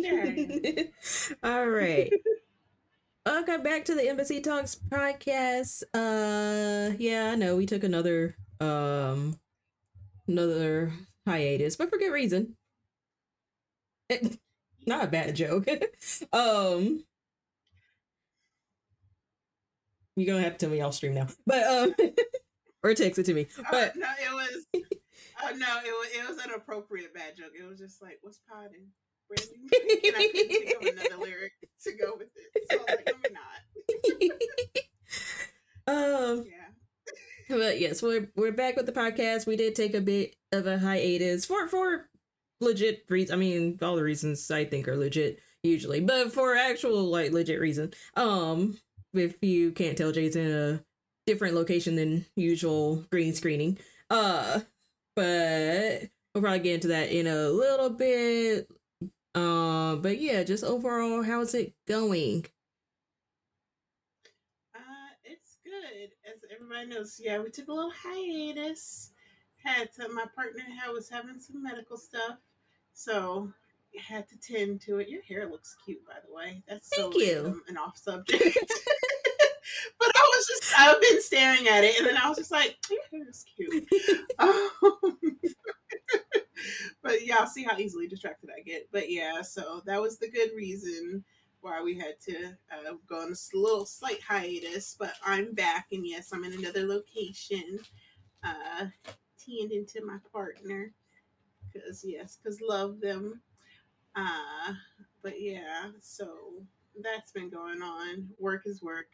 All right. Welcome back to the Embassy Talks podcast. Uh yeah, I know we took another um another hiatus, but for good reason. not a bad joke. um you're gonna have to tell me off stream now. But um or text it to me. But uh, no, it was uh, no, it was it was an appropriate bad joke. It was just like, what's potting? Brandon? and I couldn't think of another lyric to go with it. So I was like, let me not. um yeah. But yes, we're we're back with the podcast. We did take a bit of a hiatus for for legit reasons. I mean, all the reasons I think are legit usually, but for actual like legit reason. Um, if you can't tell, Jay's in a different location than usual green screening. Uh, but we'll probably get into that in a little bit. Uh, but yeah, just overall, how's it going? Uh, it's good. As everybody knows, yeah, we took a little hiatus. Had to, my partner had was having some medical stuff, so had to tend to it. Your hair looks cute, by the way. That's Thank so you. random and off subject. but I was just I've been staring at it, and then I was just like, your hair is cute. um, but y'all see how easily distracted I get. But yeah, so that was the good reason why we had to uh, go on a little slight hiatus. But I'm back, and yes, I'm in another location, uh, teeing into my partner, because yes, because love them. Uh, but yeah, so that's been going on. Work is work.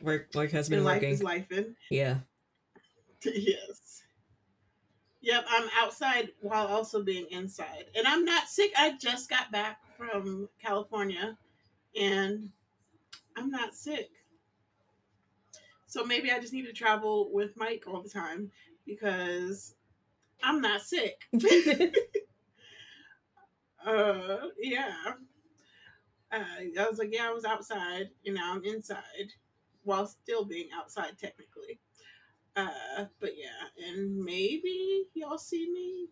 Work work has been And life working. is life. Yeah. yes. Yep, I'm outside while also being inside. And I'm not sick. I just got back from California and I'm not sick. So maybe I just need to travel with Mike all the time because I'm not sick. uh yeah. Uh, I was like, yeah, I was outside, and now I'm inside while still being outside technically. Uh, but yeah, and maybe y'all see me.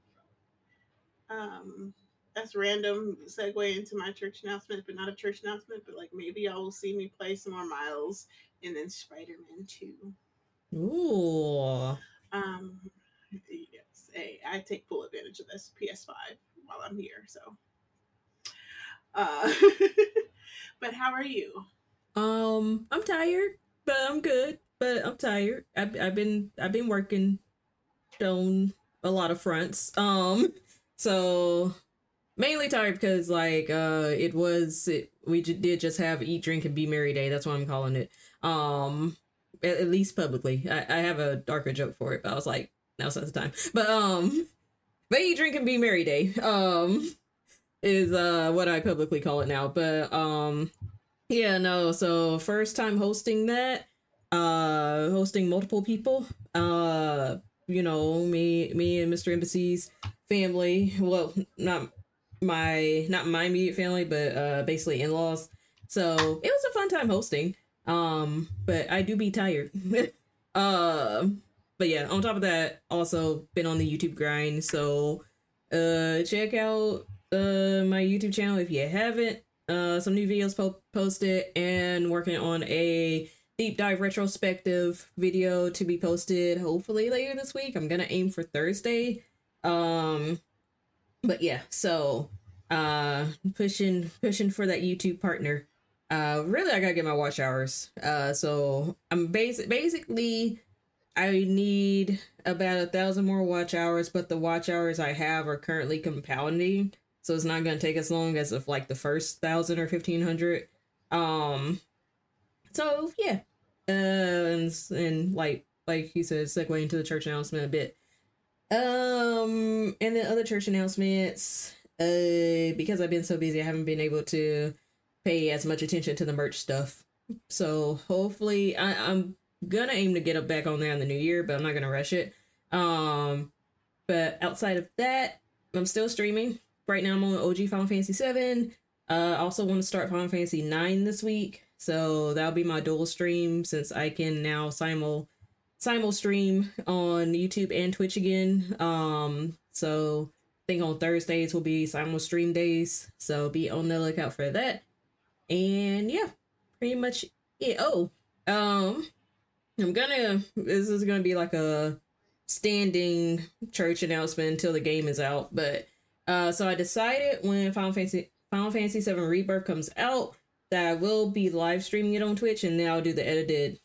Um, that's random segue into my church announcement, but not a church announcement. But like maybe y'all will see me play some more Miles and then Spider Man Two. Ooh. Um, yes, hey, I take full advantage of this PS5 while I'm here. So, uh, but how are you? Um, I'm tired, but I'm good. But I'm tired. I've I've been I've been working on a lot of fronts. Um, so mainly tired because like uh it was it, we j- did just have eat drink and be merry day. That's what I'm calling it. Um, at, at least publicly. I I have a darker joke for it, but I was like now's not the time. But um, but eat drink and be merry day. Um, is uh what I publicly call it now. But um. Yeah, no. So first time hosting that, uh, hosting multiple people. Uh, you know, me, me and Mr. Embassy's family. Well, not my, not my immediate family, but uh, basically in laws. So it was a fun time hosting. Um, but I do be tired. uh, but yeah, on top of that, also been on the YouTube grind. So, uh, check out uh my YouTube channel if you haven't uh some new videos po- posted and working on a deep dive retrospective video to be posted hopefully later this week. I'm gonna aim for thursday. Um but yeah so uh pushing pushing for that youtube partner. Uh really i gotta get my watch hours. Uh so i'm basic basically i need about a thousand more watch hours but the watch hours i have are currently compounding. So it's not to take as long as if like the first thousand or fifteen hundred. Um, so yeah, uh, and, and like like you said, segue into the church announcement a bit. Um, and then other church announcements. Uh, because I've been so busy, I haven't been able to pay as much attention to the merch stuff. So hopefully, I, I'm gonna aim to get up back on there in the new year, but I'm not gonna rush it. Um, but outside of that, I'm still streaming right now I'm on OG Final Fantasy 7. Uh I also want to start Final Fantasy 9 this week. So that'll be my dual stream since I can now simul simul stream on YouTube and Twitch again. Um so think on Thursdays will be simul stream days, so be on the lookout for that. And yeah, pretty much it. Oh, um, I'm gonna. This is gonna be like a standing church announcement until the game is out. But uh, so I decided when Final Fantasy Final Fantasy VII Rebirth comes out that I will be live streaming it on Twitch, and then I'll do the edited.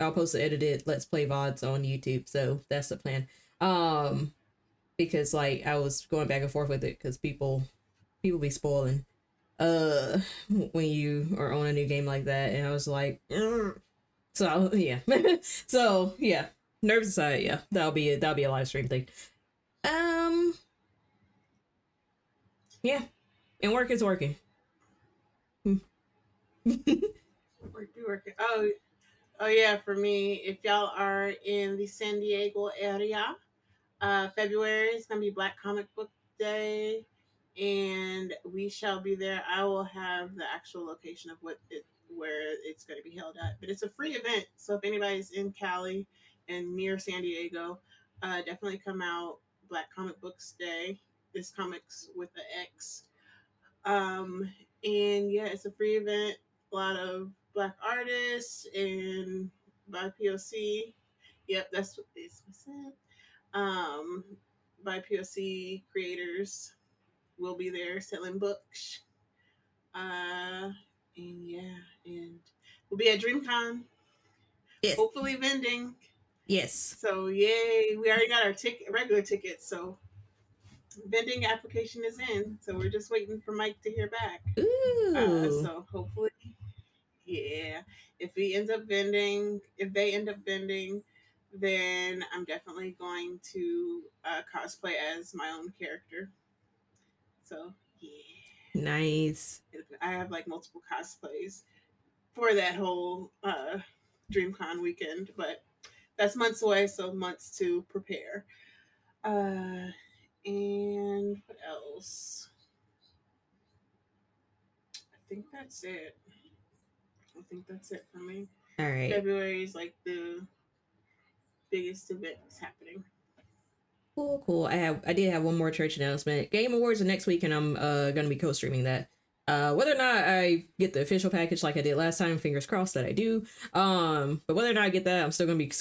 I'll post the edited Let's Play vods on YouTube. So that's the plan. Um, because like I was going back and forth with it because people people be spoiling uh when you are on a new game like that, and I was like, so yeah, so yeah, nerves aside, yeah, that'll be a, that'll be a live stream thing. Um, yeah, and work is working. Oh, oh yeah. For me, if y'all are in the San Diego area, uh, February is gonna be Black Comic Book Day, and we shall be there. I will have the actual location of what it where it's to be held at, but it's a free event. So if anybody's in Cali and near San Diego, uh, definitely come out. Black Comic Books Day. This comics with the X. Um, and yeah, it's a free event. A lot of black artists and by POC. Yep, that's what they said. Um, BIPOC creators will be there selling books. Uh, and yeah, and we'll be at DreamCon. Yes. Hopefully vending. Yes. So yay, we already got our ticket, regular tickets. So vending application is in. So we're just waiting for Mike to hear back. Ooh. Uh, so hopefully, yeah. If he ends up vending, if they end up vending, then I'm definitely going to uh, cosplay as my own character. So yeah. Nice. I have like multiple cosplays for that whole uh, DreamCon weekend, but that's months away, so months to prepare. Uh, and what else? I think that's it. I think that's it for me. All right. February is like the biggest event that's happening. Cool, cool. I have I did have one more church announcement. Game Awards are next week, and I'm uh gonna be co-streaming that. Uh, whether or not I get the official package like I did last time, fingers crossed that I do. Um, but whether or not I get that, I'm still gonna be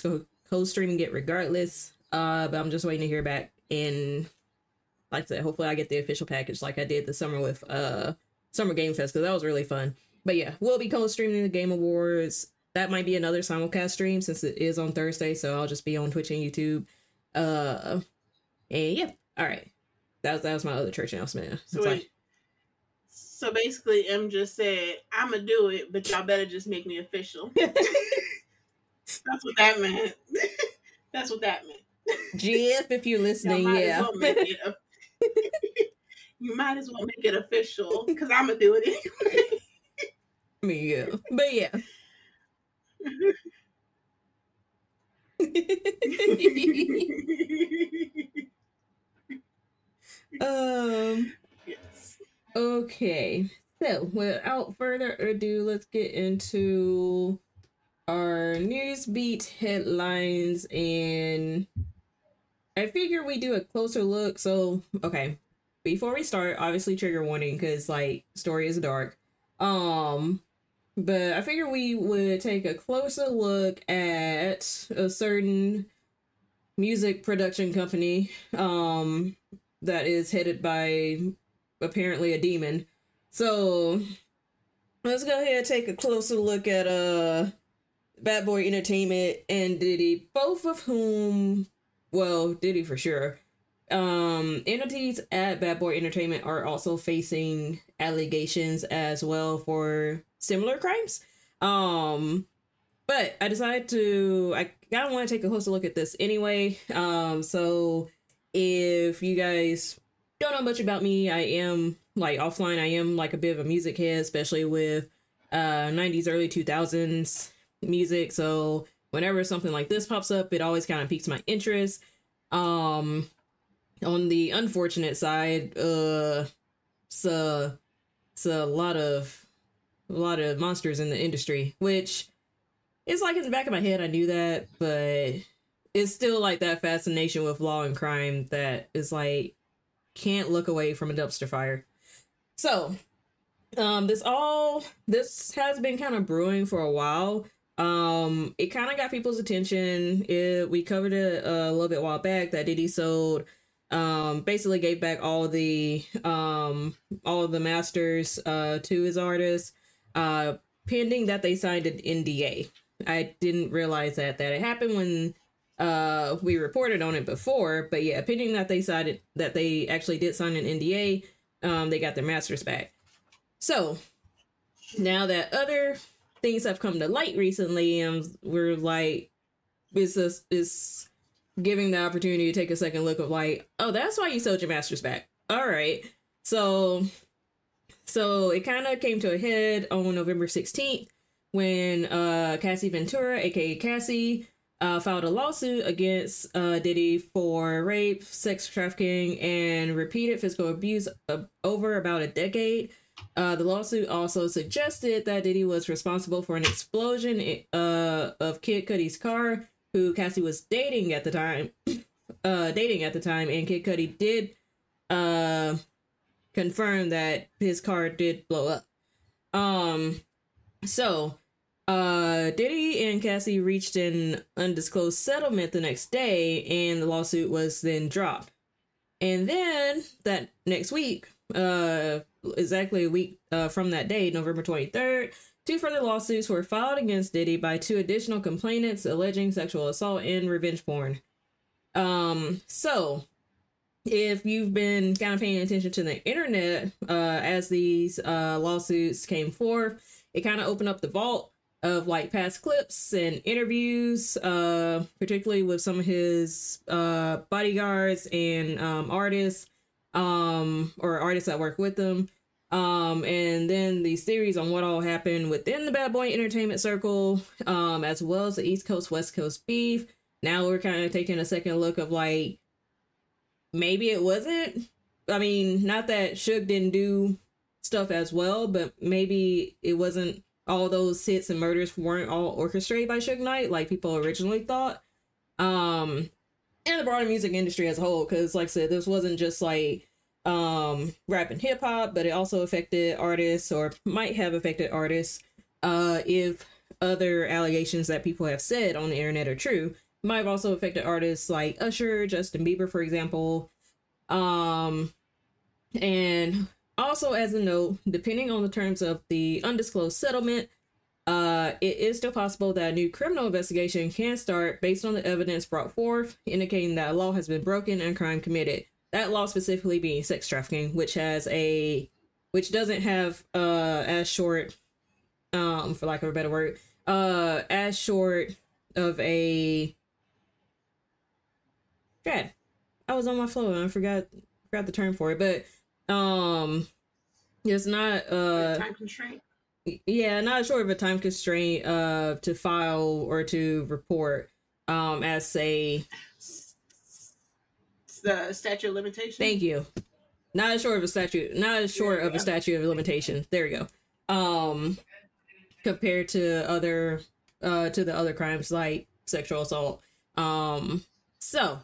co-streaming it regardless. Uh, but I'm just waiting to hear back. And like I said, hopefully I get the official package like I did the summer with uh Summer Game Fest because that was really fun. But yeah, we'll be co-streaming the Game Awards. That might be another simulcast stream since it is on Thursday, so I'll just be on Twitch and YouTube. Uh, and yeah, all right. That was that was my other church announcement. So, wait, so basically, M just said, "I'm gonna do it, but y'all better just make me official." That's what that meant. That's what that meant. GF, if you're listening, yeah. Well you might as well make it official because I'm gonna do it anyway. Me, yeah, but yeah. um. Yes. Okay. So, without further ado, let's get into our news beat headlines and I figure we do a closer look. So, okay. Before we start, obviously trigger warning because like story is dark. Um but I figure we would take a closer look at a certain music production company um that is headed by apparently a demon. So let's go ahead and take a closer look at uh Bad Boy Entertainment and Diddy, both of whom well, Diddy for sure. Um entities at Bad Boy Entertainment are also facing allegations as well for similar crimes. Um, but I decided to I kind of want to take a closer look at this anyway. Um, so if you guys don't know much about me, I am like offline. I am like a bit of a music head, especially with uh 90s, early 2000s music. So whenever something like this pops up, it always kind of piques my interest. Um, on the unfortunate side, uh, a, it's a lot of a lot of monsters in the industry, which is like in the back of my head. I knew that, but it's still like that fascination with law and crime that is like can't look away from a dumpster fire. So, um, this all this has been kind of brewing for a while. Um, it kind of got people's attention. It, we covered it a little bit while back that Diddy sold um basically gave back all the um all of the masters uh to his artists uh pending that they signed an NDA. I didn't realize that that it happened when uh we reported on it before, but yeah, pending that they signed that they actually did sign an NDA, um they got their masters back. So, now that other things have come to light recently and we're like is this is giving the opportunity to take a second look of like, oh, that's why you sold your masters back. All right. So so it kind of came to a head on November 16th when uh Cassie Ventura, aka Cassie, uh, filed a lawsuit against uh, Diddy for rape, sex trafficking, and repeated physical abuse over about a decade. Uh, the lawsuit also suggested that Diddy was responsible for an explosion uh, of Kid Cudi's car who Cassie was dating at the time, uh, dating at the time, and Kid Cudi did uh confirm that his car did blow up. Um, so uh Diddy and Cassie reached an undisclosed settlement the next day, and the lawsuit was then dropped. And then that next week, uh, exactly a week uh, from that day, November 23rd, Two further lawsuits were filed against Diddy by two additional complainants alleging sexual assault and revenge porn. Um, so if you've been kind of paying attention to the internet uh, as these uh, lawsuits came forth, it kind of opened up the vault of like past clips and interviews, uh, particularly with some of his uh, bodyguards and um, artists um, or artists that work with them. Um, and then these theories on what all happened within the Bad Boy Entertainment Circle, um, as well as the East Coast West Coast beef. Now we're kind of taking a second look of like maybe it wasn't. I mean, not that Suge didn't do stuff as well, but maybe it wasn't all those hits and murders weren't all orchestrated by Suge Knight like people originally thought. Um, and the broader music industry as a whole, because like I said, this wasn't just like um rap and hip hop, but it also affected artists or might have affected artists uh if other allegations that people have said on the internet are true. Might have also affected artists like Usher, Justin Bieber, for example. Um and also as a note, depending on the terms of the undisclosed settlement, uh, it is still possible that a new criminal investigation can start based on the evidence brought forth, indicating that a law has been broken and crime committed that law specifically being sex trafficking, which has a which doesn't have uh as short um for lack of a better word uh as short of a God, I was on my flow and I forgot forgot the term for it, but um it's not uh time constraint. Yeah, not short of a time constraint uh to file or to report um as say the statute of limitations. Thank you. Not as short of a statute, not as short of a statute of limitations. There we go. Um, compared to other, uh, to the other crimes like sexual assault. Um, so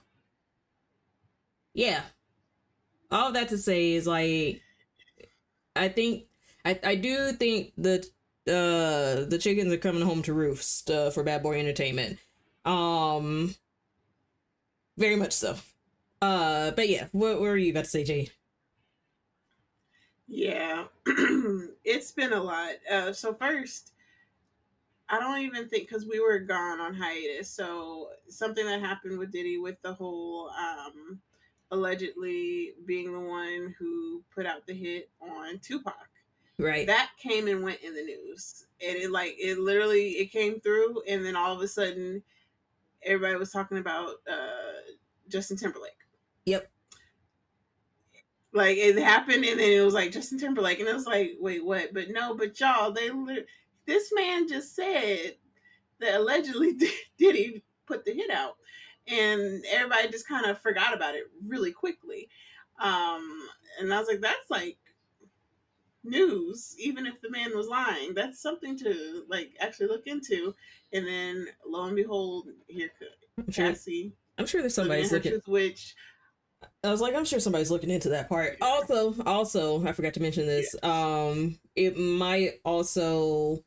yeah, all that to say is like, I think, I I do think that uh the chickens are coming home to roost uh, for Bad Boy Entertainment. Um, very much so. Uh, but yeah, what, what were you about to say, Jay? Yeah, it's been a lot. Uh, so first, I don't even think because we were gone on hiatus. So something that happened with Diddy with the whole um, allegedly being the one who put out the hit on Tupac. Right. That came and went in the news, and it like it literally it came through, and then all of a sudden, everybody was talking about uh, Justin Timberlake. Yep. Like it happened, and then it was like Justin Timberlake, and it was like, wait, what? But no, but y'all, they this man just said that allegedly Diddy put the hit out, and everybody just kind of forgot about it really quickly. Um, and I was like, that's like news, even if the man was lying. That's something to like actually look into. And then lo and behold, here Cassie. I'm sure there's somebody looking. Which I was like, I'm sure somebody's looking into that part. Also, also, I forgot to mention this. Um, it might also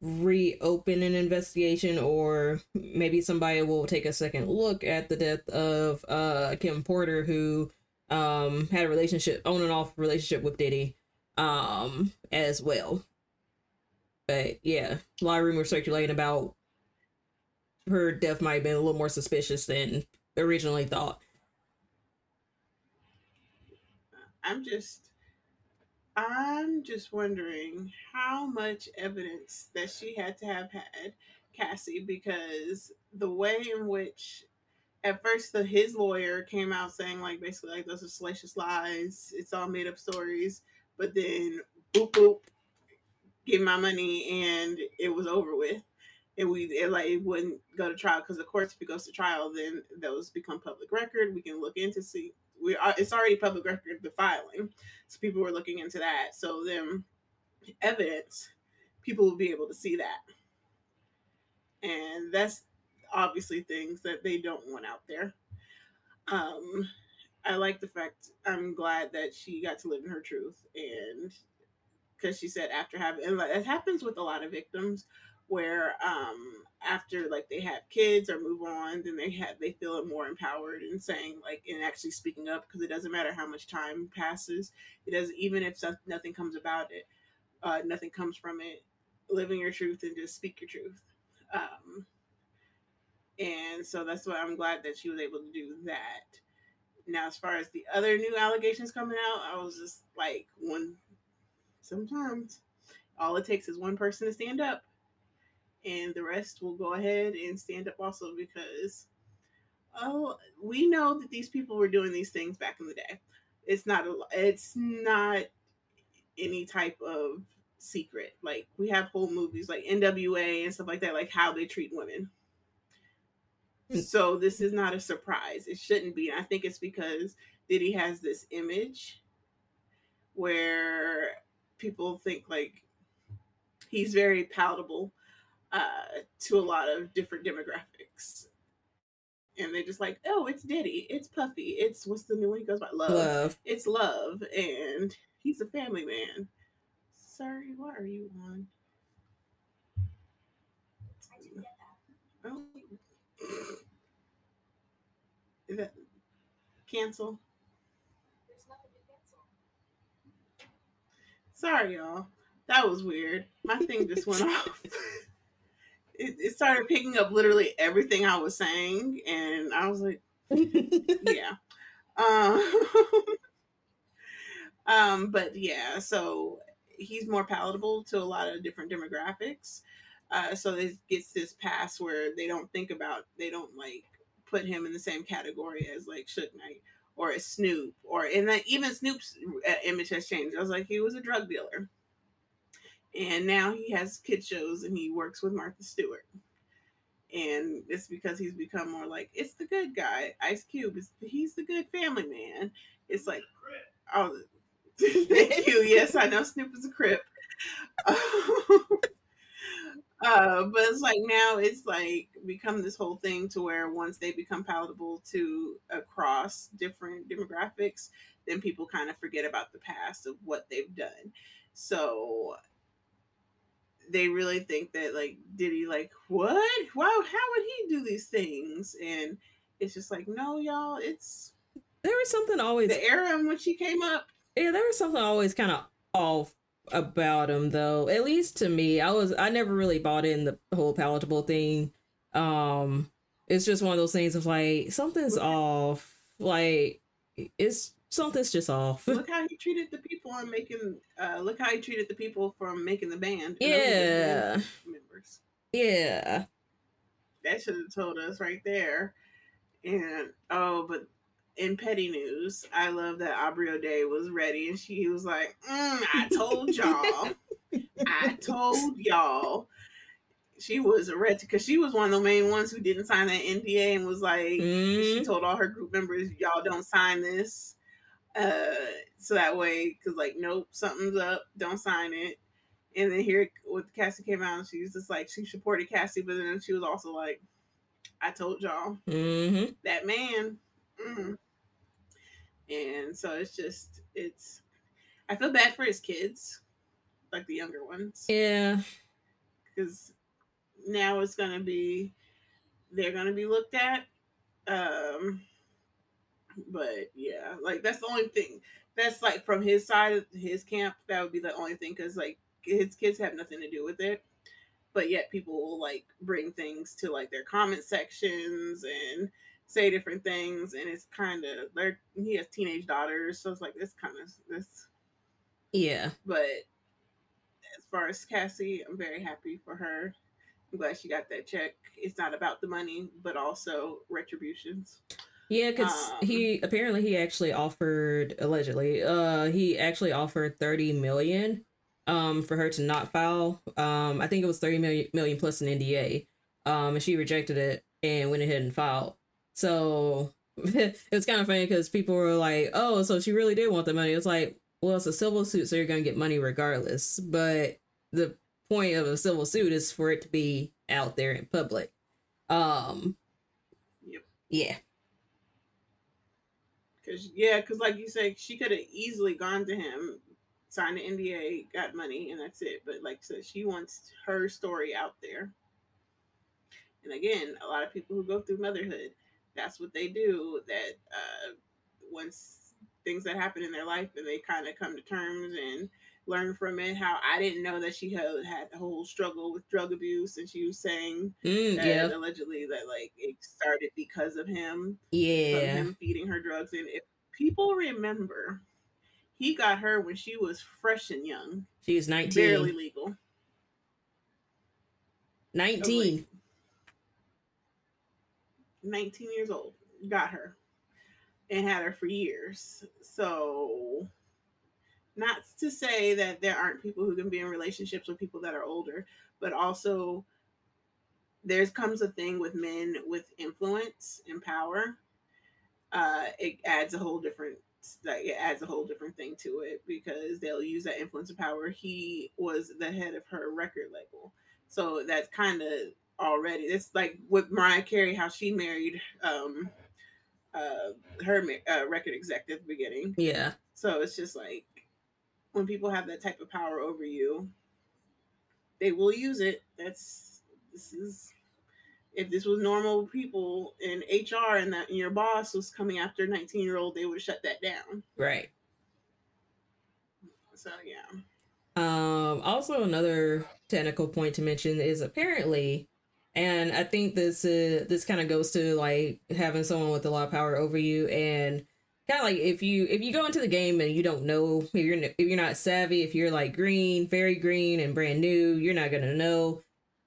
reopen an investigation, or maybe somebody will take a second look at the death of uh Kim Porter, who um had a relationship on and off relationship with Diddy, um, as well. But yeah, a lot of rumors circulating about her death might have been a little more suspicious than originally thought. I'm just I'm just wondering how much evidence that she had to have had Cassie because the way in which at first the his lawyer came out saying like basically like those are salacious lies, it's all made up stories, but then boop boop, give my money and it was over with. And we it, like it wouldn't go to trial because of course if it goes to trial then those become public record. We can look into see we are it's already public record the filing. So people were looking into that. So then evidence people will be able to see that. And that's obviously things that they don't want out there. Um i like the fact i'm glad that she got to live in her truth and because she said after having and it happens with a lot of victims where um after like they have kids or move on then they have they feel more empowered and saying like and actually speaking up because it doesn't matter how much time passes. It doesn't even if some, nothing comes about it uh, nothing comes from it living your truth and just speak your truth. Um, and so that's why i'm glad that she was able to do that. Now as far as the other new allegations coming out i was just like one sometimes all it takes is one person to stand up and the rest will go ahead and stand up also because oh we know that these people were doing these things back in the day. It's not a it's not any type of secret. Like we have whole movies like nwa and stuff like that like how they treat women. Mm. so this is not a surprise. It shouldn't be and i think it's because diddy has this image where people think like he's very palatable uh, to a lot of different demographics. And they just like, oh, it's Diddy, it's Puffy, it's what's the new one he goes by? Love. Love. It's Love, and he's a family man. Sorry, what are you on? I did get that. Oh. Is that cancel? There's nothing to cancel. Sorry, y'all. That was weird. My thing just went off it, it started picking up literally everything I was saying, and I was like, yeah. Um, um, but yeah, so he's more palatable to a lot of different demographics. Uh, so it gets this pass where they don't think about, they don't like put him in the same category as like Suge Knight or as Snoop, or and like even Snoop's uh, image has changed. I was like, he was a drug dealer and now he has kid shows and he works with Martha Stewart. And it's because he's become more like it's the good guy. Ice Cube is he's the good family man. It's like oh thank you. Yes, I know Snoop is a crip. uh, but it's like now it's like become this whole thing to where once they become palatable to across different demographics, then people kind of forget about the past of what they've done. So they really think that like Diddy like what? Wow, how would he do these things? And it's just like no, y'all. It's there was something always the era in which he came up. Yeah, there was something always kind of off about him though. At least to me, I was I never really bought in the whole palatable thing. Um, it's just one of those things of like something's off. Like it's something's just off. Look how he treated the people on making. Uh, look how he treated the people from making the band. Yeah. Members. Yeah. That should have told us right there. And oh, but in petty news, I love that Aubrey O'Day was ready, and she was like, mm, "I told y'all, I told y'all." She was a red because she was one of the main ones who didn't sign that NDA and was like, mm-hmm. she told all her group members, "Y'all don't sign this." Uh, so that way, because like, nope, something's up, don't sign it. And then here, with Cassie came out, she was just like, she supported Cassie, but then she was also like, I told y'all, mm-hmm. that man. Mm. and so it's just it's. I feel bad for his kids, like the younger ones. Yeah, because now it's gonna be they're gonna be looked at. Um, but yeah, like that's the only thing. That's like from his side of his camp. That would be the only thing because like his kids have nothing to do with it. But yet people will like bring things to like their comment sections and say different things, and it's kind of they're he has teenage daughters, so it's like this kind of this. Yeah. But as far as Cassie, I'm very happy for her. I'm glad she got that check. It's not about the money, but also retributions. Yeah, because um, he apparently he actually offered allegedly, uh, he actually offered thirty million, um, for her to not file. Um, I think it was thirty million million plus an NDA. Um, and she rejected it and went ahead and filed. So it was kind of funny because people were like, "Oh, so she really did want the money." It's like, well, it's a civil suit, so you're gonna get money regardless. But the point of a civil suit is for it to be out there in public. Um, yep. Yeah. Cause yeah, cause like you said, she could have easily gone to him, signed an NDA, got money, and that's it. But like said, she wants her story out there. And again, a lot of people who go through motherhood, that's what they do. That uh, once things that happen in their life and they kind of come to terms and learn from it. How I didn't know that she had had the whole struggle with drug abuse, and she was saying mm, that yeah. allegedly that like it started because of him. Yeah, him feeding her drugs, and if people remember, he got her when she was fresh and young. She was nineteen, barely legal. Nineteen. 19 years old got her and had her for years so not to say that there aren't people who can be in relationships with people that are older, but also there's comes a thing with men with influence and power. Uh, it adds a whole different like it adds a whole different thing to it because they'll use that influence and power. He was the head of her record label, so that's kind of already. It's like with Mariah Carey, how she married um, uh, her uh, record executive beginning. Yeah. So it's just like when people have that type of power over you, they will use it. That's this is if this was normal people in HR and that and your boss was coming after a 19 year old, they would shut that down. Right. So yeah. Um also another technical point to mention is apparently and I think this uh, this kind of goes to like having someone with a lot of power over you and kind of like if you if you go into the game and you don't know if you're if you're not savvy if you're like green very green and brand new you're not gonna know.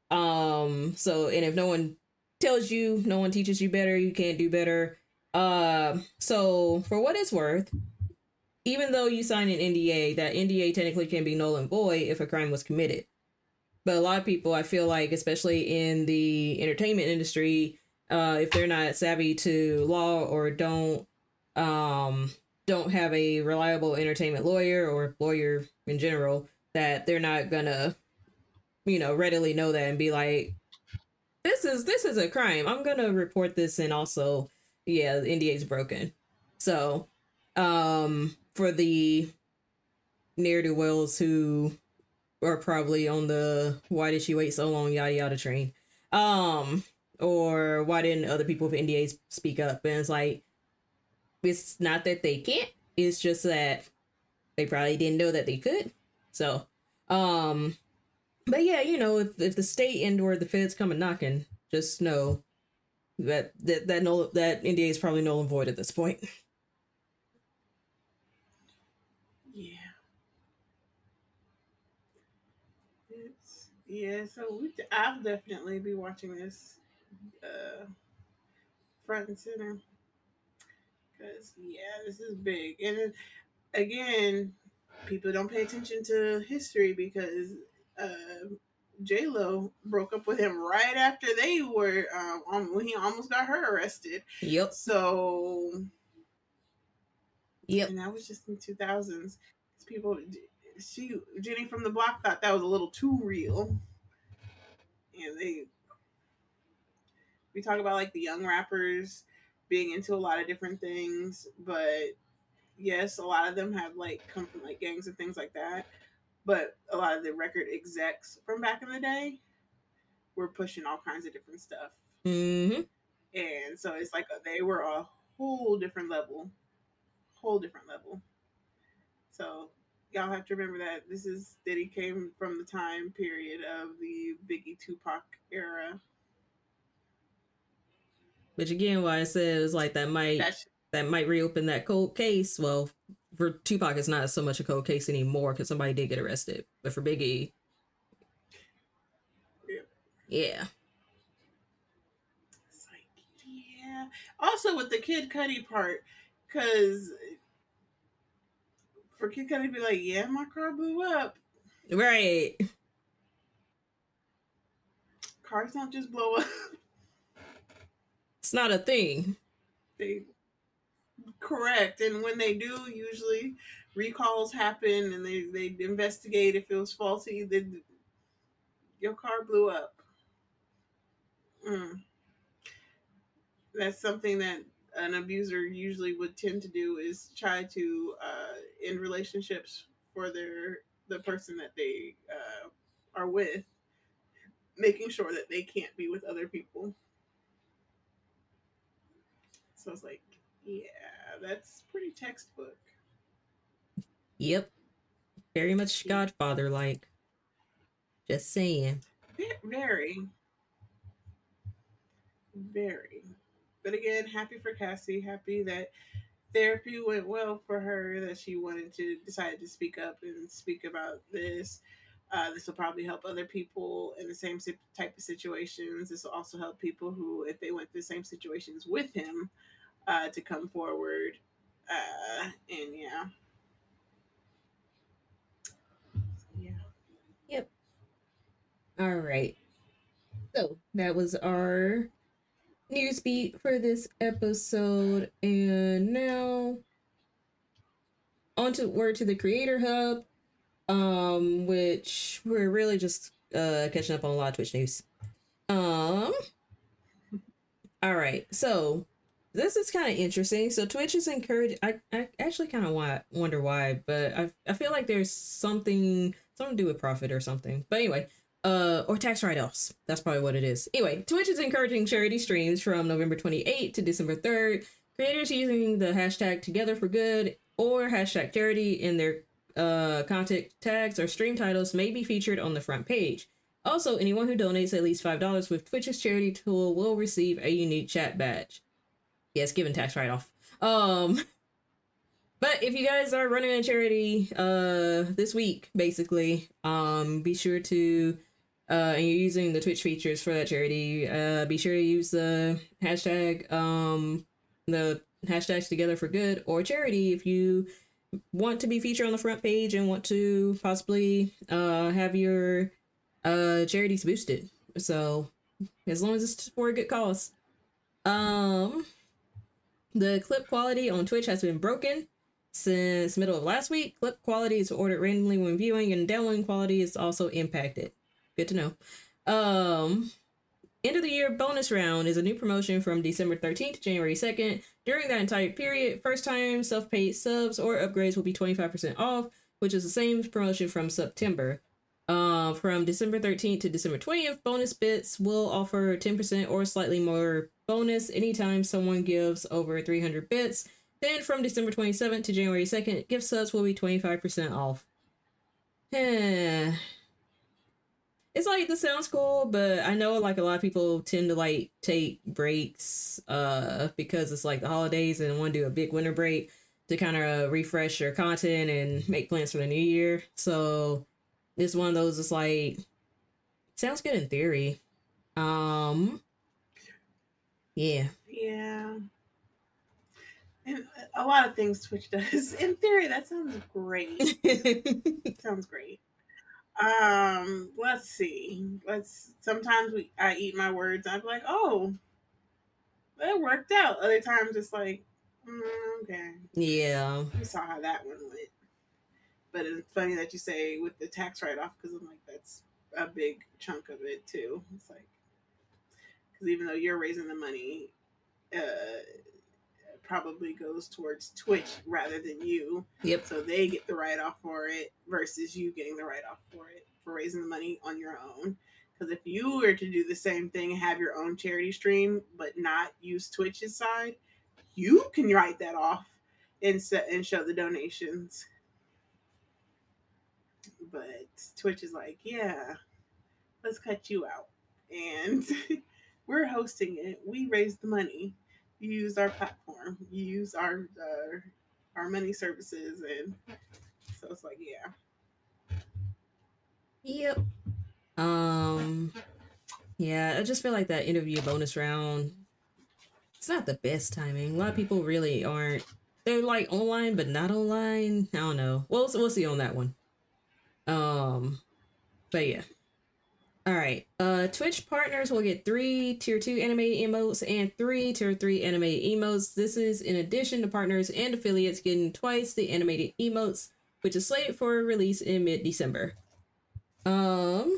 Um so and if no one tells you no one teaches you better you can't do better. Uh so for what it's worth even though you sign an nda that nda technically can be null and void if a crime was committed. But a lot of people i feel like especially in the entertainment industry uh if they're not savvy to law or don't um, don't have a reliable entertainment lawyer or lawyer in general, that they're not gonna, you know, readily know that and be like, this is this is a crime. I'm gonna report this and also, yeah, the NDA is broken. So, um, for the near to wells who are probably on the why did she wait so long yada yada train, um, or why didn't other people with NDAs speak up? And it's like it's not that they can't it's just that they probably didn't know that they could. So um but yeah you know if, if the state and or the feds come and knocking just know that that that no that nda is probably null and void at this point. Yeah. Yeah so we, i'll definitely be watching this uh front and center because yeah, this is big. And again, people don't pay attention to history because uh, J Lo broke up with him right after they were um, when he almost got her arrested. Yep. So. Yep. And that was just in two thousands. People, she Jenny from the Block thought that was a little too real. And they, we talk about like the young rappers being into a lot of different things, but yes, a lot of them have like come from like gangs and things like that, but a lot of the record execs from back in the day were pushing all kinds of different stuff. Mm-hmm. And so it's like they were a whole different level, whole different level. So y'all have to remember that this is that he came from the time period of the Biggie Tupac era. Which again, why I said it was like that might That's that might reopen that cold case. Well, for Tupac, it's not so much a cold case anymore because somebody did get arrested. But for Biggie, Yeah. yeah, like, yeah. Also with the Kid Cudi part, because for Kid Cudi to be like, yeah, my car blew up. right. Cars don't just blow up. It's not a thing. they correct, and when they do, usually recalls happen, and they they investigate if it was faulty. Then your car blew up. Mm. That's something that an abuser usually would tend to do is try to uh, end relationships for their the person that they uh, are with, making sure that they can't be with other people. So was like, yeah, that's pretty textbook. Yep. Very much Godfather like. Just saying. Very, very. But again, happy for Cassie. Happy that therapy went well for her. That she wanted to decide to speak up and speak about this. Uh, this will probably help other people in the same type of situations. This will also help people who, if they went through the same situations with him, uh, to come forward. Uh, and yeah. Yeah. Yep. All right. So that was our news beat for this episode. And now on to word to the creator hub. Um, which we're really just uh catching up on a lot of Twitch news. Um all right, so this is kind of interesting. So Twitch is encouraged. I, I actually kind of why, wonder why, but I, I feel like there's something something to do with profit or something. But anyway, uh, or tax write-offs. That's probably what it is. Anyway, Twitch is encouraging charity streams from November 28th to December 3rd. Creators using the hashtag Together for Good or hashtag Charity in their uh content tags or stream titles may be featured on the front page. Also, anyone who donates at least $5 with Twitch's charity tool will receive a unique chat badge. Yes, given tax write off. Um, but if you guys are running a charity uh this week, basically, um, be sure to uh and you're using the Twitch features for that charity, uh be sure to use the hashtag um the hashtags together for good or charity if you want to be featured on the front page and want to possibly uh have your uh charities boosted. So as long as it's for a good cause. Um the clip quality on Twitch has been broken since middle of last week. Clip quality is ordered randomly when viewing, and downloading quality is also impacted. Good to know. Um, end of the year bonus round is a new promotion from December 13th to January 2nd. During that entire period, first time self paid subs or upgrades will be 25% off, which is the same promotion from September. Uh, from December 13th to December 20th, bonus bits will offer 10% or slightly more bonus anytime someone gives over 300 bits. Then from December 27th to January 2nd, gift subs will be 25% off. It's like this sounds cool, but I know like a lot of people tend to like take breaks uh because it's like the holidays and want to do a big winter break to kind of refresh your content and make plans for the new year. So it's one of those it's like sounds good in theory. Um yeah. Yeah. And a lot of things Twitch does. In theory, that sounds great. sounds great. Um, let's see. Let's sometimes we I eat my words. I'm like, oh, that worked out. Other times it's like, mm, okay, yeah. we saw how that one went. But it's funny that you say with the tax write off because I'm like, that's a big chunk of it too. It's like, because even though you're raising the money, uh, probably goes towards Twitch rather than you. Yep. So they get the write off for it versus you getting the write off for it for raising the money on your own. Because if you were to do the same thing and have your own charity stream but not use Twitch's side, you can write that off and set and show the donations. But Twitch is like, yeah, let's cut you out. And we're hosting it. We raised the money. You our platform. You our uh, our money services, and so it's like, yeah. Yep. Um. Yeah, I just feel like that interview bonus round. It's not the best timing. A lot of people really aren't. They're like online, but not online. I don't know. We'll we'll see on that one. Um, but yeah. All right. Uh, Twitch partners will get three tier two animated emotes and three tier three animated emotes. This is in addition to partners and affiliates getting twice the animated emotes, which is slated for release in mid December. Um,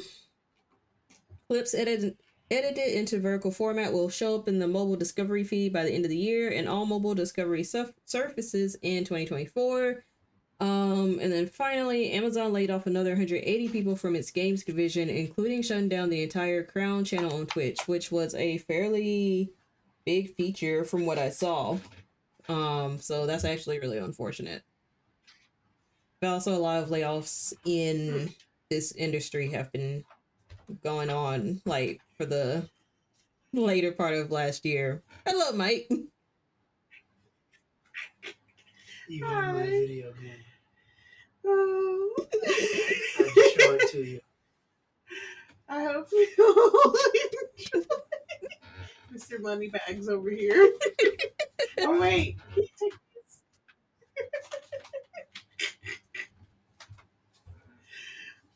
clips edited edited into vertical format will show up in the mobile discovery feed by the end of the year and all mobile discovery surf- surfaces in 2024. Um, and then finally, Amazon laid off another 180 people from its games division, including shutting down the entire Crown channel on Twitch, which was a fairly big feature from what I saw. Um, so that's actually really unfortunate. But also, a lot of layoffs in this industry have been going on, like for the later part of last year. Hello, Mike. Even in my video game. Oh. I just show it to you. I hope you enjoy. Mr. Moneybags over here. oh wait, can you take this?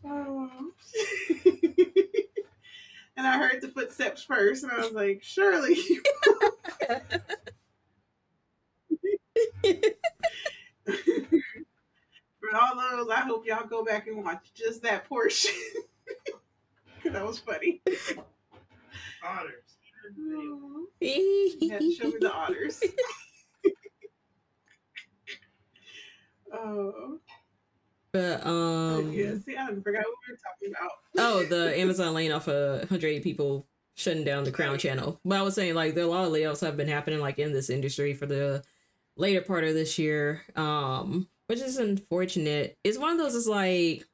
oh. and I heard the footsteps first, and I was like, surely. For all those, I hope y'all go back and watch just that portion. 'Cause that was funny. Otters. You had to show me the otters. oh, but um yeah. See, I forgot what we were talking about. oh the Amazon laying off a 180 people shutting down the Crown channel. But I was saying like there are a lot of layoffs have been happening like in this industry for the later part of this year. Um which is unfortunate. It's one of those is like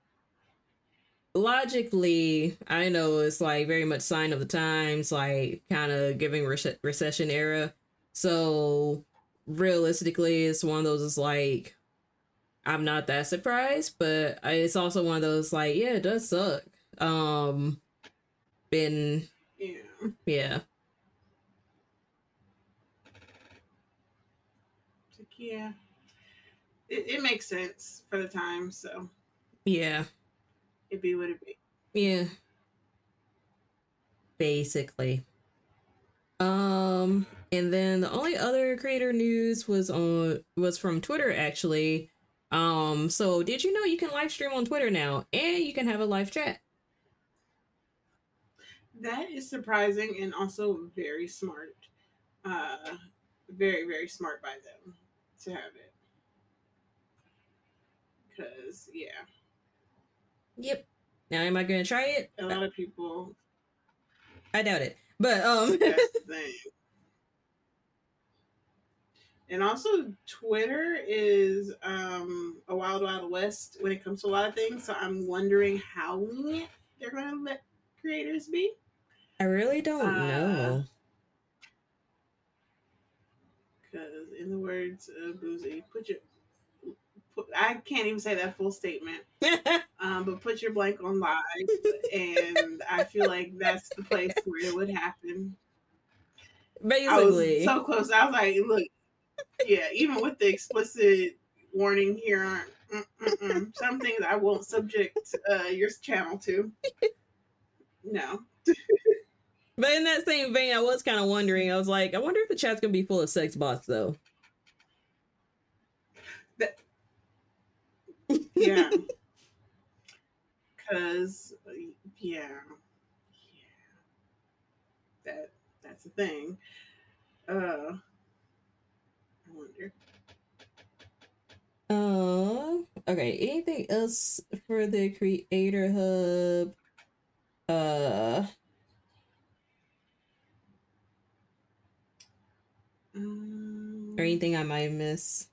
logically I know it's like very much sign of the times like kind of giving rece- recession era. So realistically it's one of those is like I'm not that surprised, but it's also one of those like, yeah, it does suck. Um, been Yeah. yeah, like, yeah. It, it makes sense for the time, so yeah, it be what it be. yeah. Basically. Um, and then the only other creator news was on was from Twitter actually. Um, so did you know you can live stream on Twitter now, and you can have a live chat? That is surprising and also very smart. Uh, very very smart by them to have it. Cause yeah, Yep. Now, am I gonna try it? a lot of people. I doubt it. But um, That's the thing. And also, Twitter is um, a wild, wild west when it comes to a lot of things. So I'm wondering how lenient they're going to let creators be. I really don't Uh, know. Because, in the words of Boozy, put your I can't even say that full statement, um, but put your blank on live, and I feel like that's the place where it would happen. I was Basically, so close. I was like, look, yeah, even with the explicit warning here, some things I won't subject uh, your channel to. No. but in that same vein, I was kind of wondering. I was like, I wonder if the chat's gonna be full of sex bots though. Yeah. Cause yeah. Yeah. That that's the thing. Uh I wonder. Um. Okay. Anything else for the Creator Hub? Uh. Um, Or anything I might miss?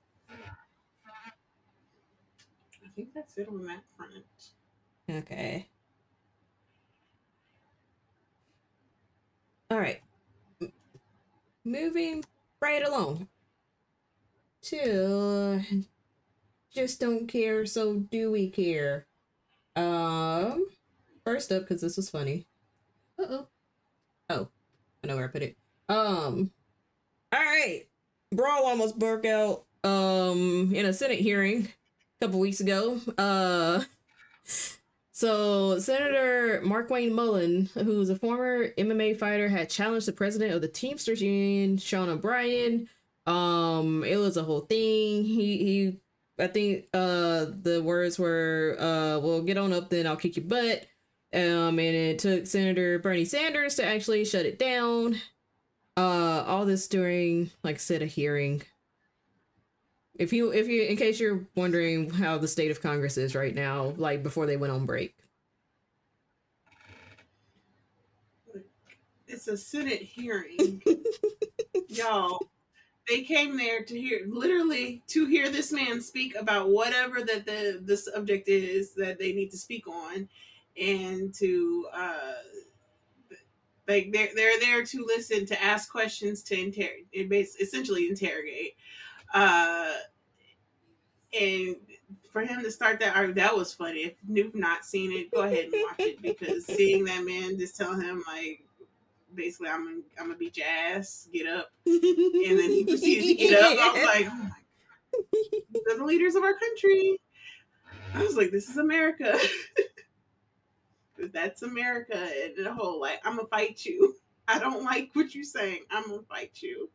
I think that's it on that front. Okay. All right. Moving right along to just don't care, so do we care? Um, first up, because this was funny. Uh oh. Oh, I know where I put it. Um, all right. Brawl almost broke out um in a Senate hearing couple weeks ago. Uh, so Senator Markwayne Mullin, who's a former MMA fighter, had challenged the president of the Teamsters Union, Sean O'Brien. Um, it was a whole thing. He he I think uh the words were uh well get on up then I'll kick your butt. Um and it took Senator Bernie Sanders to actually shut it down. Uh all this during like I said a hearing. If you if you in case you're wondering how the state of Congress is right now, like before they went on break. It's a Senate hearing. Y'all, they came there to hear, literally, to hear this man speak about whatever that the, the subject is that they need to speak on, and to, uh, like, they're, they're there to listen, to ask questions, to interrogate, essentially interrogate. Uh, and for him to start that arc, that was funny. If you've not seen it, go ahead and watch it because seeing that man just tell him like basically I'm gonna, I'm gonna beat your ass, get up, and then he proceeded to get up. I was like, oh my, they're the leaders of our country. I was like, this is America. That's America and the whole like I'm gonna fight you. I don't like what you're saying. I'm gonna fight you.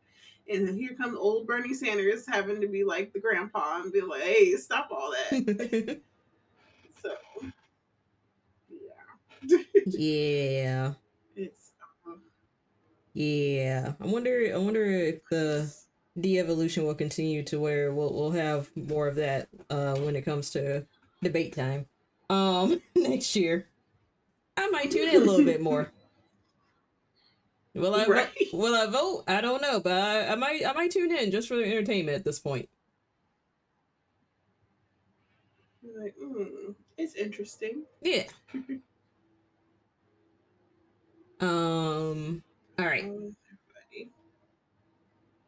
And then here comes old Bernie Sanders having to be like the grandpa and be like, hey, stop all that. so, yeah. yeah. It's, um, Yeah. I wonder I wonder if the de-evolution will continue to where we'll we'll have more of that uh when it comes to debate time. Um next year. I might tune in a little bit more. Will I Right. vote? Will I vote? I don't know, but I, I might I might tune in just for the entertainment at this point. you're like, mm, it's interesting. Yeah. Um all right. Um.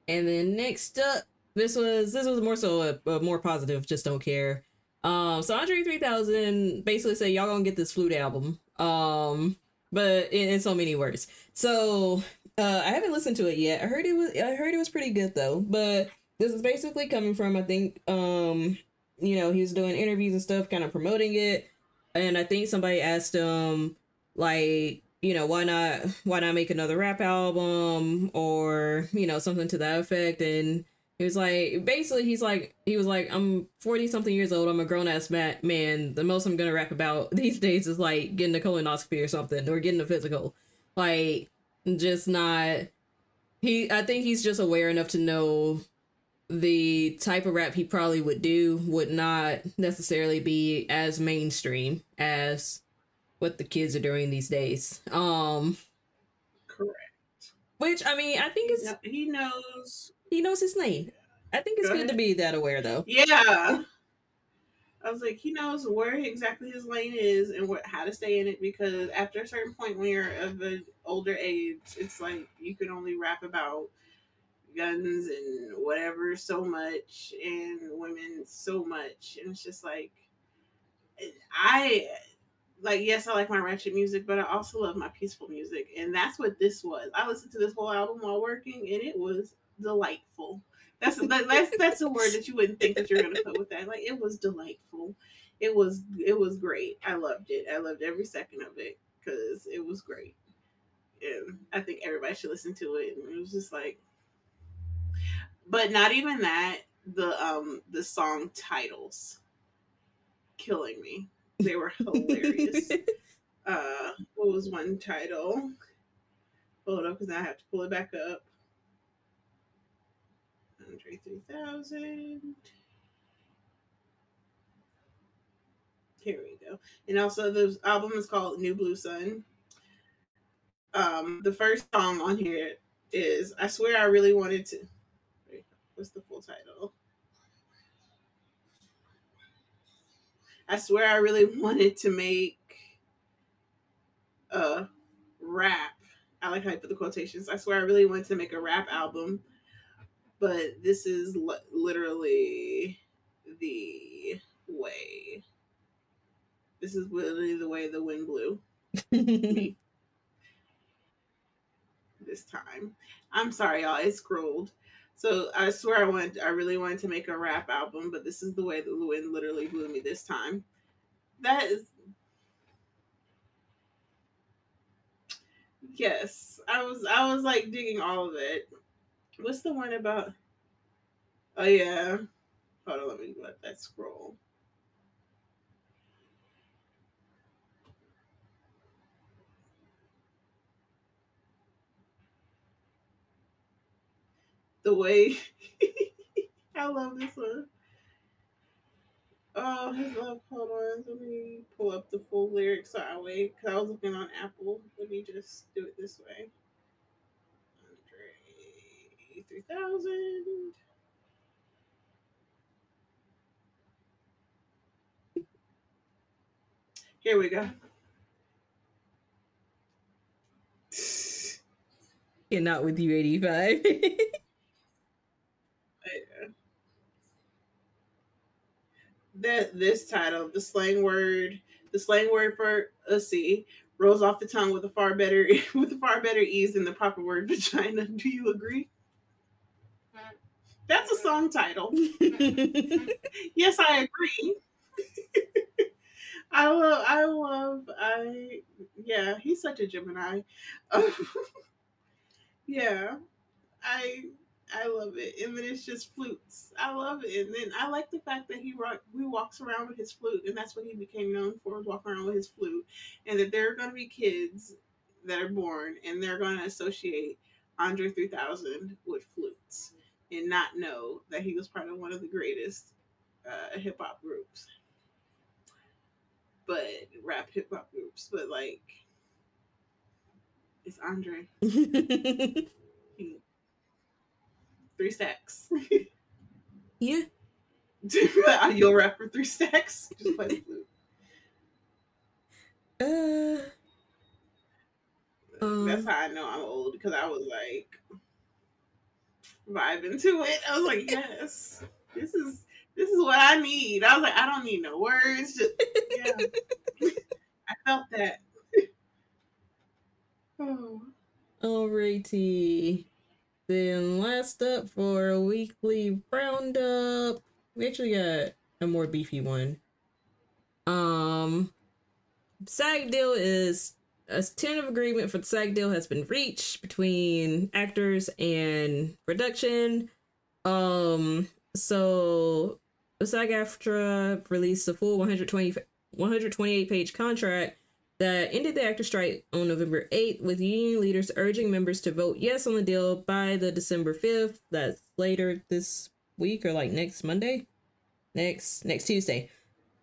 And then next up, this was this was more so a, a more positive. Just don't care. Um, so Andre three thousand basically said y'all gonna get this flute album. Um, but in, in so many words. So uh, I haven't listened to it yet. I heard it was I heard it was pretty good though. But this is basically coming from I think um, you know he was doing interviews and stuff, kind of promoting it. And I think somebody asked him like you know why not why not make another rap album or you know something to that effect and he was like basically he's like he was like i'm 40 something years old i'm a grown-ass ma- man the most i'm gonna rap about these days is like getting a colonoscopy or something or getting a physical like just not he i think he's just aware enough to know the type of rap he probably would do would not necessarily be as mainstream as what the kids are doing these days. Um, Correct. which I mean, I think it's he knows. He knows his lane. I think it's Go good to be that aware, though. Yeah. I was like, he knows where exactly his lane is and what how to stay in it because after a certain point when you're of an older age, it's like you can only rap about guns and whatever so much and women so much. And it's just like I like yes, I like my ratchet music, but I also love my peaceful music. And that's what this was. I listened to this whole album while working and it was delightful. That's that, that's that's a word that you wouldn't think that you're gonna put with that. Like it was delightful. It was it was great. I loved it. I loved every second of it because it was great. And I think everybody should listen to it. And it was just like, but not even that. The um the song titles killing me. They were hilarious. uh, what was one title? Hold up, because I have to pull it back up. Uh, 3000. Here we go. And also, the album is called New Blue Sun. Um, the first song on here is I Swear I Really Wanted to. What's the full title? I swear I really wanted to make a rap. I like how I put the quotations. I swear I really wanted to make a rap album, but this is li- literally the way. This is literally the way the wind blew this time. I'm sorry, y'all. It scrolled. So I swear I wanted, I really wanted to make a rap album, but this is the way the wind literally blew me this time. That is, yes. I was, I was like digging all of it. What's the one about? Oh yeah. Hold on, let me let that scroll. the way I love this one. Oh, his love. Hold on. Let me pull up the full lyrics so I wait. Because I was looking on Apple. Let me just do it this way. Andre 3000. Here we go. and not with you 85 that this title, the slang word, the slang word for ussy, rolls off the tongue with a far better with a far better ease than the proper word vagina. Do you agree? That's a song title. yes, I agree. I love, I love, I, yeah, he's such a Gemini. yeah, I, I love it. And then it's just flutes. I love it. And then I like the fact that he rock, he walks around with his flute, and that's what he became known for, walking around with his flute. And that there are going to be kids that are born, and they're going to associate Andre 3000 with flutes, and not know that he was part of one of the greatest uh, hip hop groups but rap hip hop groups, but like it's Andre. Three stacks. yeah You'll rap for three stacks. Just play the flute. uh Um. That's how I know I'm old because I was like vibing to it. I was like, yes, this is this is what I need. I was like, I don't need no words. Just yeah. I felt that. oh. Alrighty. Then last up for a weekly roundup, we actually got a more beefy one. Um, SAG deal is a tentative agreement for the SAG deal has been reached between actors and production. Um, so the SAG-AFTRA released a full 120 128 page contract that ended the actor strike on November 8th, with union leaders urging members to vote yes on the deal by the December 5th. That's later this week or like next Monday, next next Tuesday.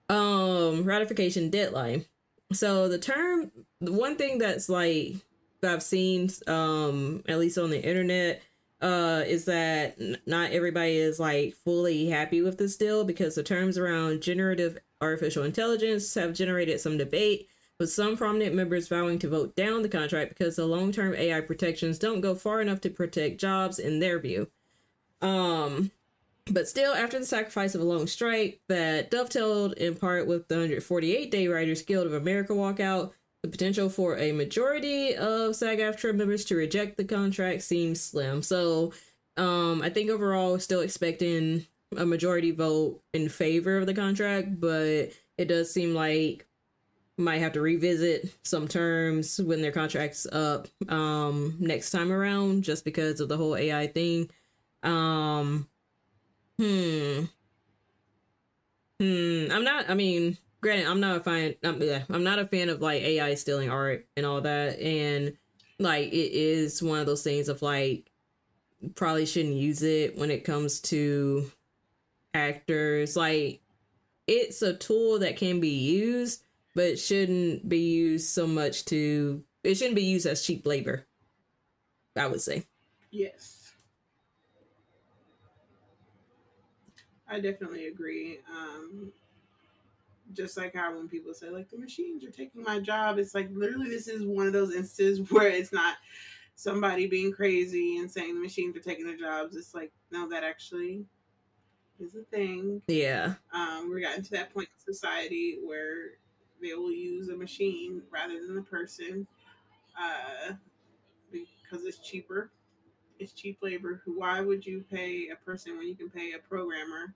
Um, ratification deadline. So the term, the one thing that's like that I've seen, um, at least on the internet, uh, is that n- not everybody is like fully happy with this deal because the terms around generative artificial intelligence have generated some debate with some prominent members vowing to vote down the contract because the long-term AI protections don't go far enough to protect jobs in their view. Um, but still, after the sacrifice of a long strike that dovetailed in part with the 148 Day Writers Guild of America walkout, the potential for a majority of SAG-AFTRA members to reject the contract seems slim. So, um, I think overall, still expecting a majority vote in favor of the contract, but it does seem like might have to revisit some terms when their contract's up um next time around just because of the whole AI thing. Um hmm. Hmm. I'm not I mean, granted, I'm not a fan I'm, yeah, I'm not a fan of like AI stealing art and all that and like it is one of those things of like probably shouldn't use it when it comes to actors. Like it's a tool that can be used, but shouldn't be used so much to it shouldn't be used as cheap labor. I would say. Yes. I definitely agree. Um, just like how when people say like the machines are taking my job, it's like literally this is one of those instances where it's not somebody being crazy and saying the machines are taking their jobs. It's like no, that actually is a thing. Yeah. Um, we're gotten to that point in society where they will use a machine rather than the person uh, because it's cheaper. It's cheap labor. Who? Why would you pay a person when you can pay a programmer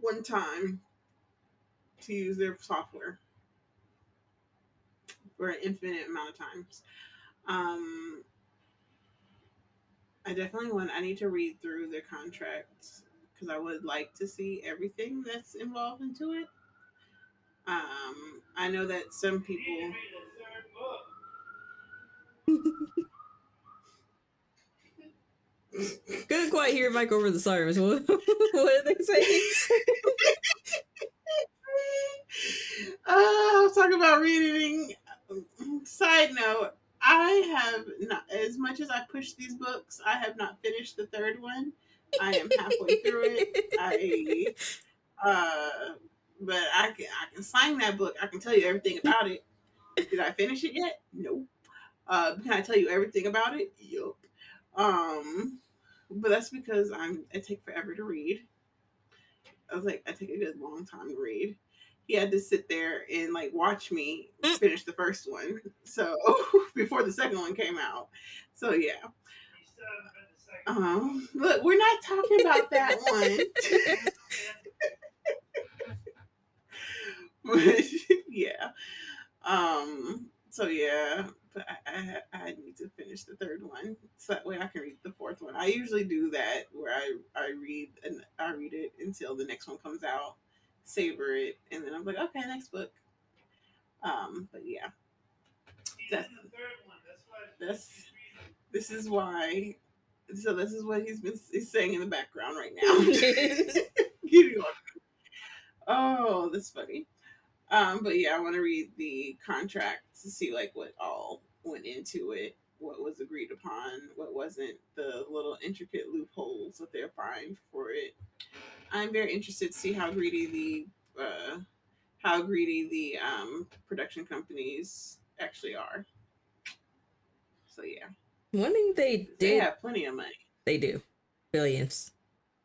one time to use their software for an infinite amount of times? Um, I definitely want. I need to read through the contracts because I would like to see everything that's involved into it. Um, I know that some people. Couldn't quite hear Mike over the sirens. What, what did they say? uh, I talking about reading. Side note: I have not, as much as I push these books, I have not finished the third one. I am halfway through it. I, uh, but I can I can sign that book. I can tell you everything about it. Did I finish it yet? No. Uh, can I tell you everything about it? Yup. Um, but that's because I'm I take forever to read. I was like, I take a good long time to read. He had to sit there and like watch me finish the first one. So before the second one came out. So yeah. Um, look, we're not talking about that one. but yeah. Um, so yeah, but I, I, I need to finish the third one so that way I can read the fourth one. I usually do that where I, I read and I read it until the next one comes out, savor it, and then I'm like, okay, next book. Um, but yeah, that's why that's this is why. So this is what he's been he's saying in the background right now. oh, that's funny. Um, but yeah, I want to read the contract to see like what all went into it, what was agreed upon, what wasn't, the little intricate loopholes that they're finding for it. I'm very interested to see how greedy the uh, how greedy the um, production companies actually are. So yeah, one thing they did they have plenty of money. They do billions,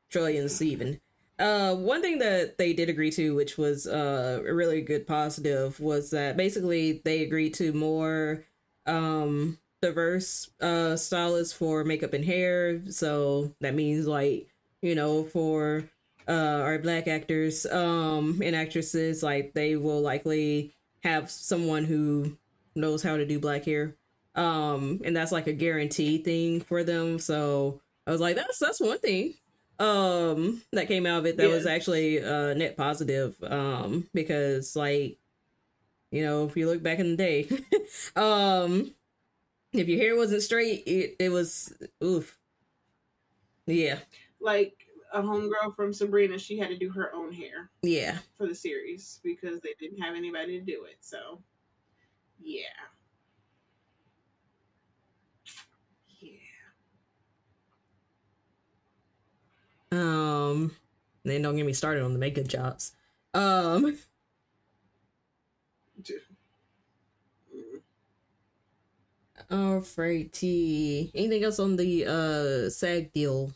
trillions even. Uh, one thing that they did agree to, which was uh, a really good positive, was that basically they agreed to more um, diverse uh, stylists for makeup and hair. So that means like you know for uh, our black actors um, and actresses, like they will likely have someone who knows how to do black hair, um, and that's like a guarantee thing for them. So I was like, that's that's one thing um that came out of it that was actually uh net positive um because like you know if you look back in the day um if your hair wasn't straight it, it was oof. Yeah. Like a homegirl from sabrina she had to do her own hair yeah. for the series because they didn't have anybody to do it so yeah Um, then don't get me started on the makeup jobs. Um, Alrighty. Anything else on the uh SAG deal,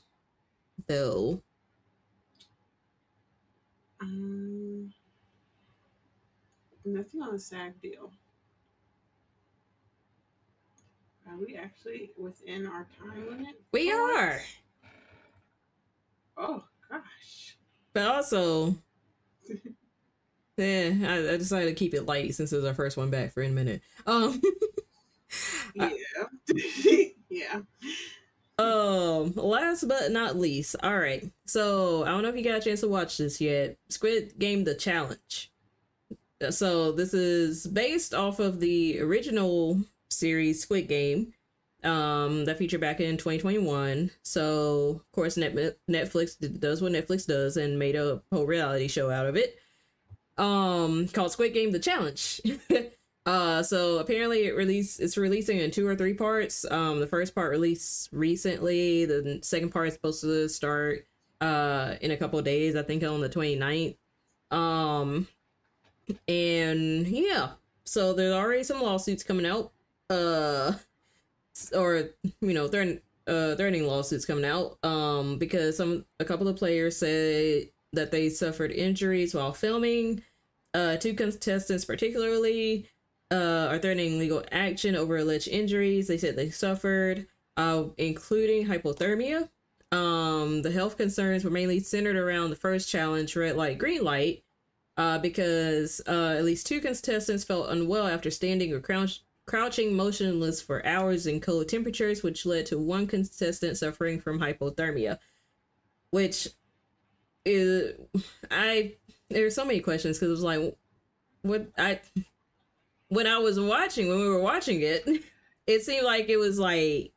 though? Um, nothing on the SAG deal. Are we actually within our time limit? We are. Oh gosh. But also, yeah, I, I, decided to keep it light since it was our first one back for a minute. Um, yeah, yeah. Um, last but not least, all right. So I don't know if you got a chance to watch this yet. Squid Game: The Challenge. So this is based off of the original series Squid Game. Um, that featured back in 2021. So, of course, Net- Netflix does what Netflix does and made a whole reality show out of it um, called Squid Game The Challenge. uh, so apparently it released, it's releasing in two or three parts. Um, the first part released recently, the second part is supposed to start uh in a couple days, I think on the 29th. Um, and yeah, so there's already some lawsuits coming out. Uh, or you know, threatening uh threatening lawsuits coming out. Um, because some a couple of players said that they suffered injuries while filming. Uh, two contestants, particularly, uh, are threatening legal action over alleged injuries they said they suffered, uh, including hypothermia. Um, the health concerns were mainly centered around the first challenge, red light, green light, uh, because uh, at least two contestants felt unwell after standing or crouch- crouching motionless for hours in cold temperatures, which led to one contestant suffering from hypothermia. Which is, I there's so many questions because it was like, what I when I was watching when we were watching it, it seemed like it was like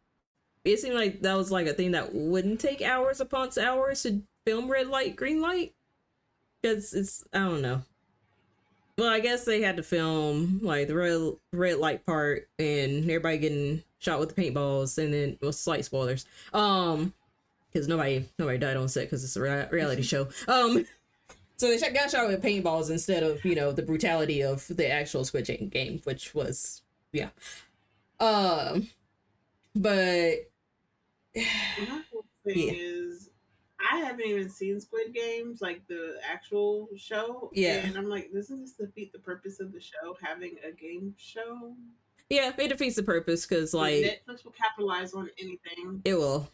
it seemed like that was like a thing that wouldn't take hours upon hours to film red light, green light. Because it's I don't know. Well, I guess they had to film like the red red light part and everybody getting shot with the paintballs, and then well, slight spoilers. Um, because nobody nobody died on set because it's a rea- reality show. Um, so they shot, got shot with paintballs instead of you know the brutality of the actual Squid game, which was yeah. Um, but My whole thing Yeah. is, I haven't even seen Squid Games, like the actual show. Yeah. And I'm like, doesn't this defeat the purpose of the show, having a game show? yeah, it defeats the purpose because Like, Netflix will capitalize on anything. it will.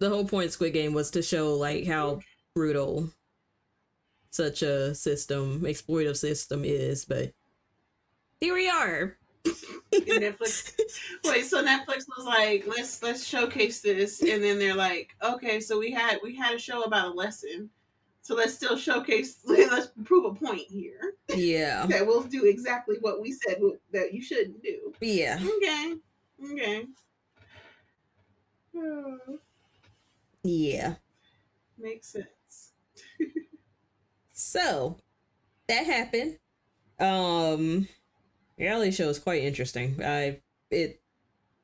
The whole point of Squid Game was to show like how brutal such a system, exploitive system is, but here we are. Netflix. Wait, so Netflix was like, let's let's showcase this, and then they're like, okay, so we had we had a show about a lesson, so let's still showcase. Let's prove a point here Yeah. that we'll do exactly what we said that you shouldn't do. Yeah. Okay, okay. Oh, Yeah. makes sense. So that happened. Um reality show is quite interesting. I it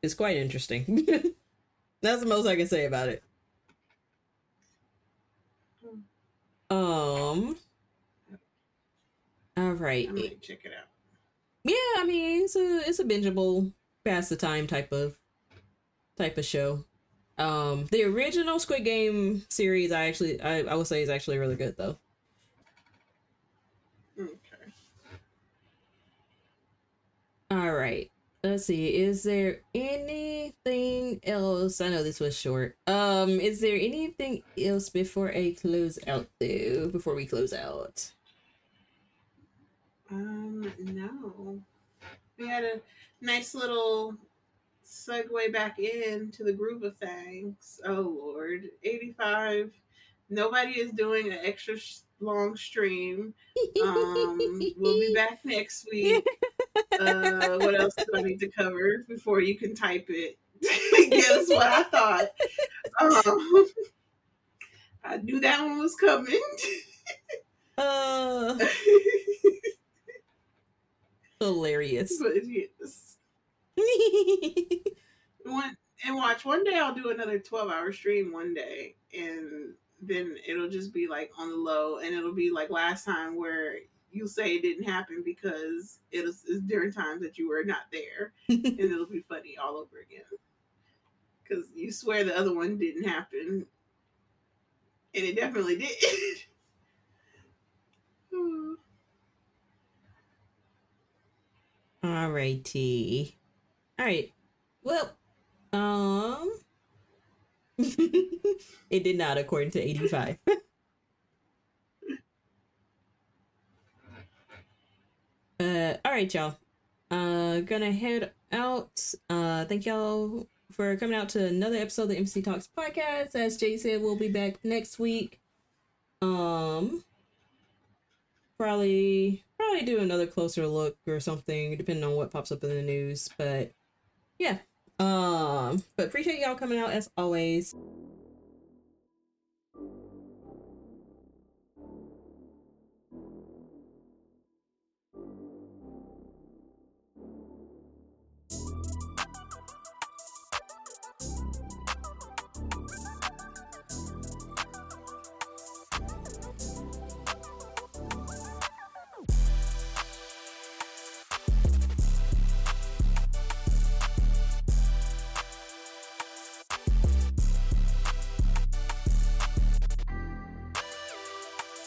is quite interesting. That's the most I can say about it. Um all right. I might check it out. Yeah, I mean it's a it's a bingeable pass the time type of type of show. Um the original Squid Game series I actually I, I would say is actually really good though. Okay. All right. Let's see. Is there anything else? I know this was short. Um, is there anything else before I close out though? Before we close out. Um, no. We had a nice little segue back into the groove of things. Oh Lord, eighty-five. Nobody is doing an extra sh- long stream. Um, we'll be back next week. Uh, what else do I need to cover before you can type it? Guess what I thought. Um, I knew that one was coming. uh hilarious. but yes. One and watch. One day I'll do another twelve-hour stream. One day, and then it'll just be like on the low, and it'll be like last time where you say it didn't happen because it was it's during times that you were not there, and it'll be funny all over again. Because you swear the other one didn't happen, and it definitely did. All righty, Alright. Well, um it did not according to 85. uh alright y'all. Uh gonna head out. Uh thank y'all for coming out to another episode of the Embassy Talks podcast. As Jay said, we'll be back next week. Um probably probably do another closer look or something, depending on what pops up in the news. But yeah. Um, but appreciate y'all coming out as always.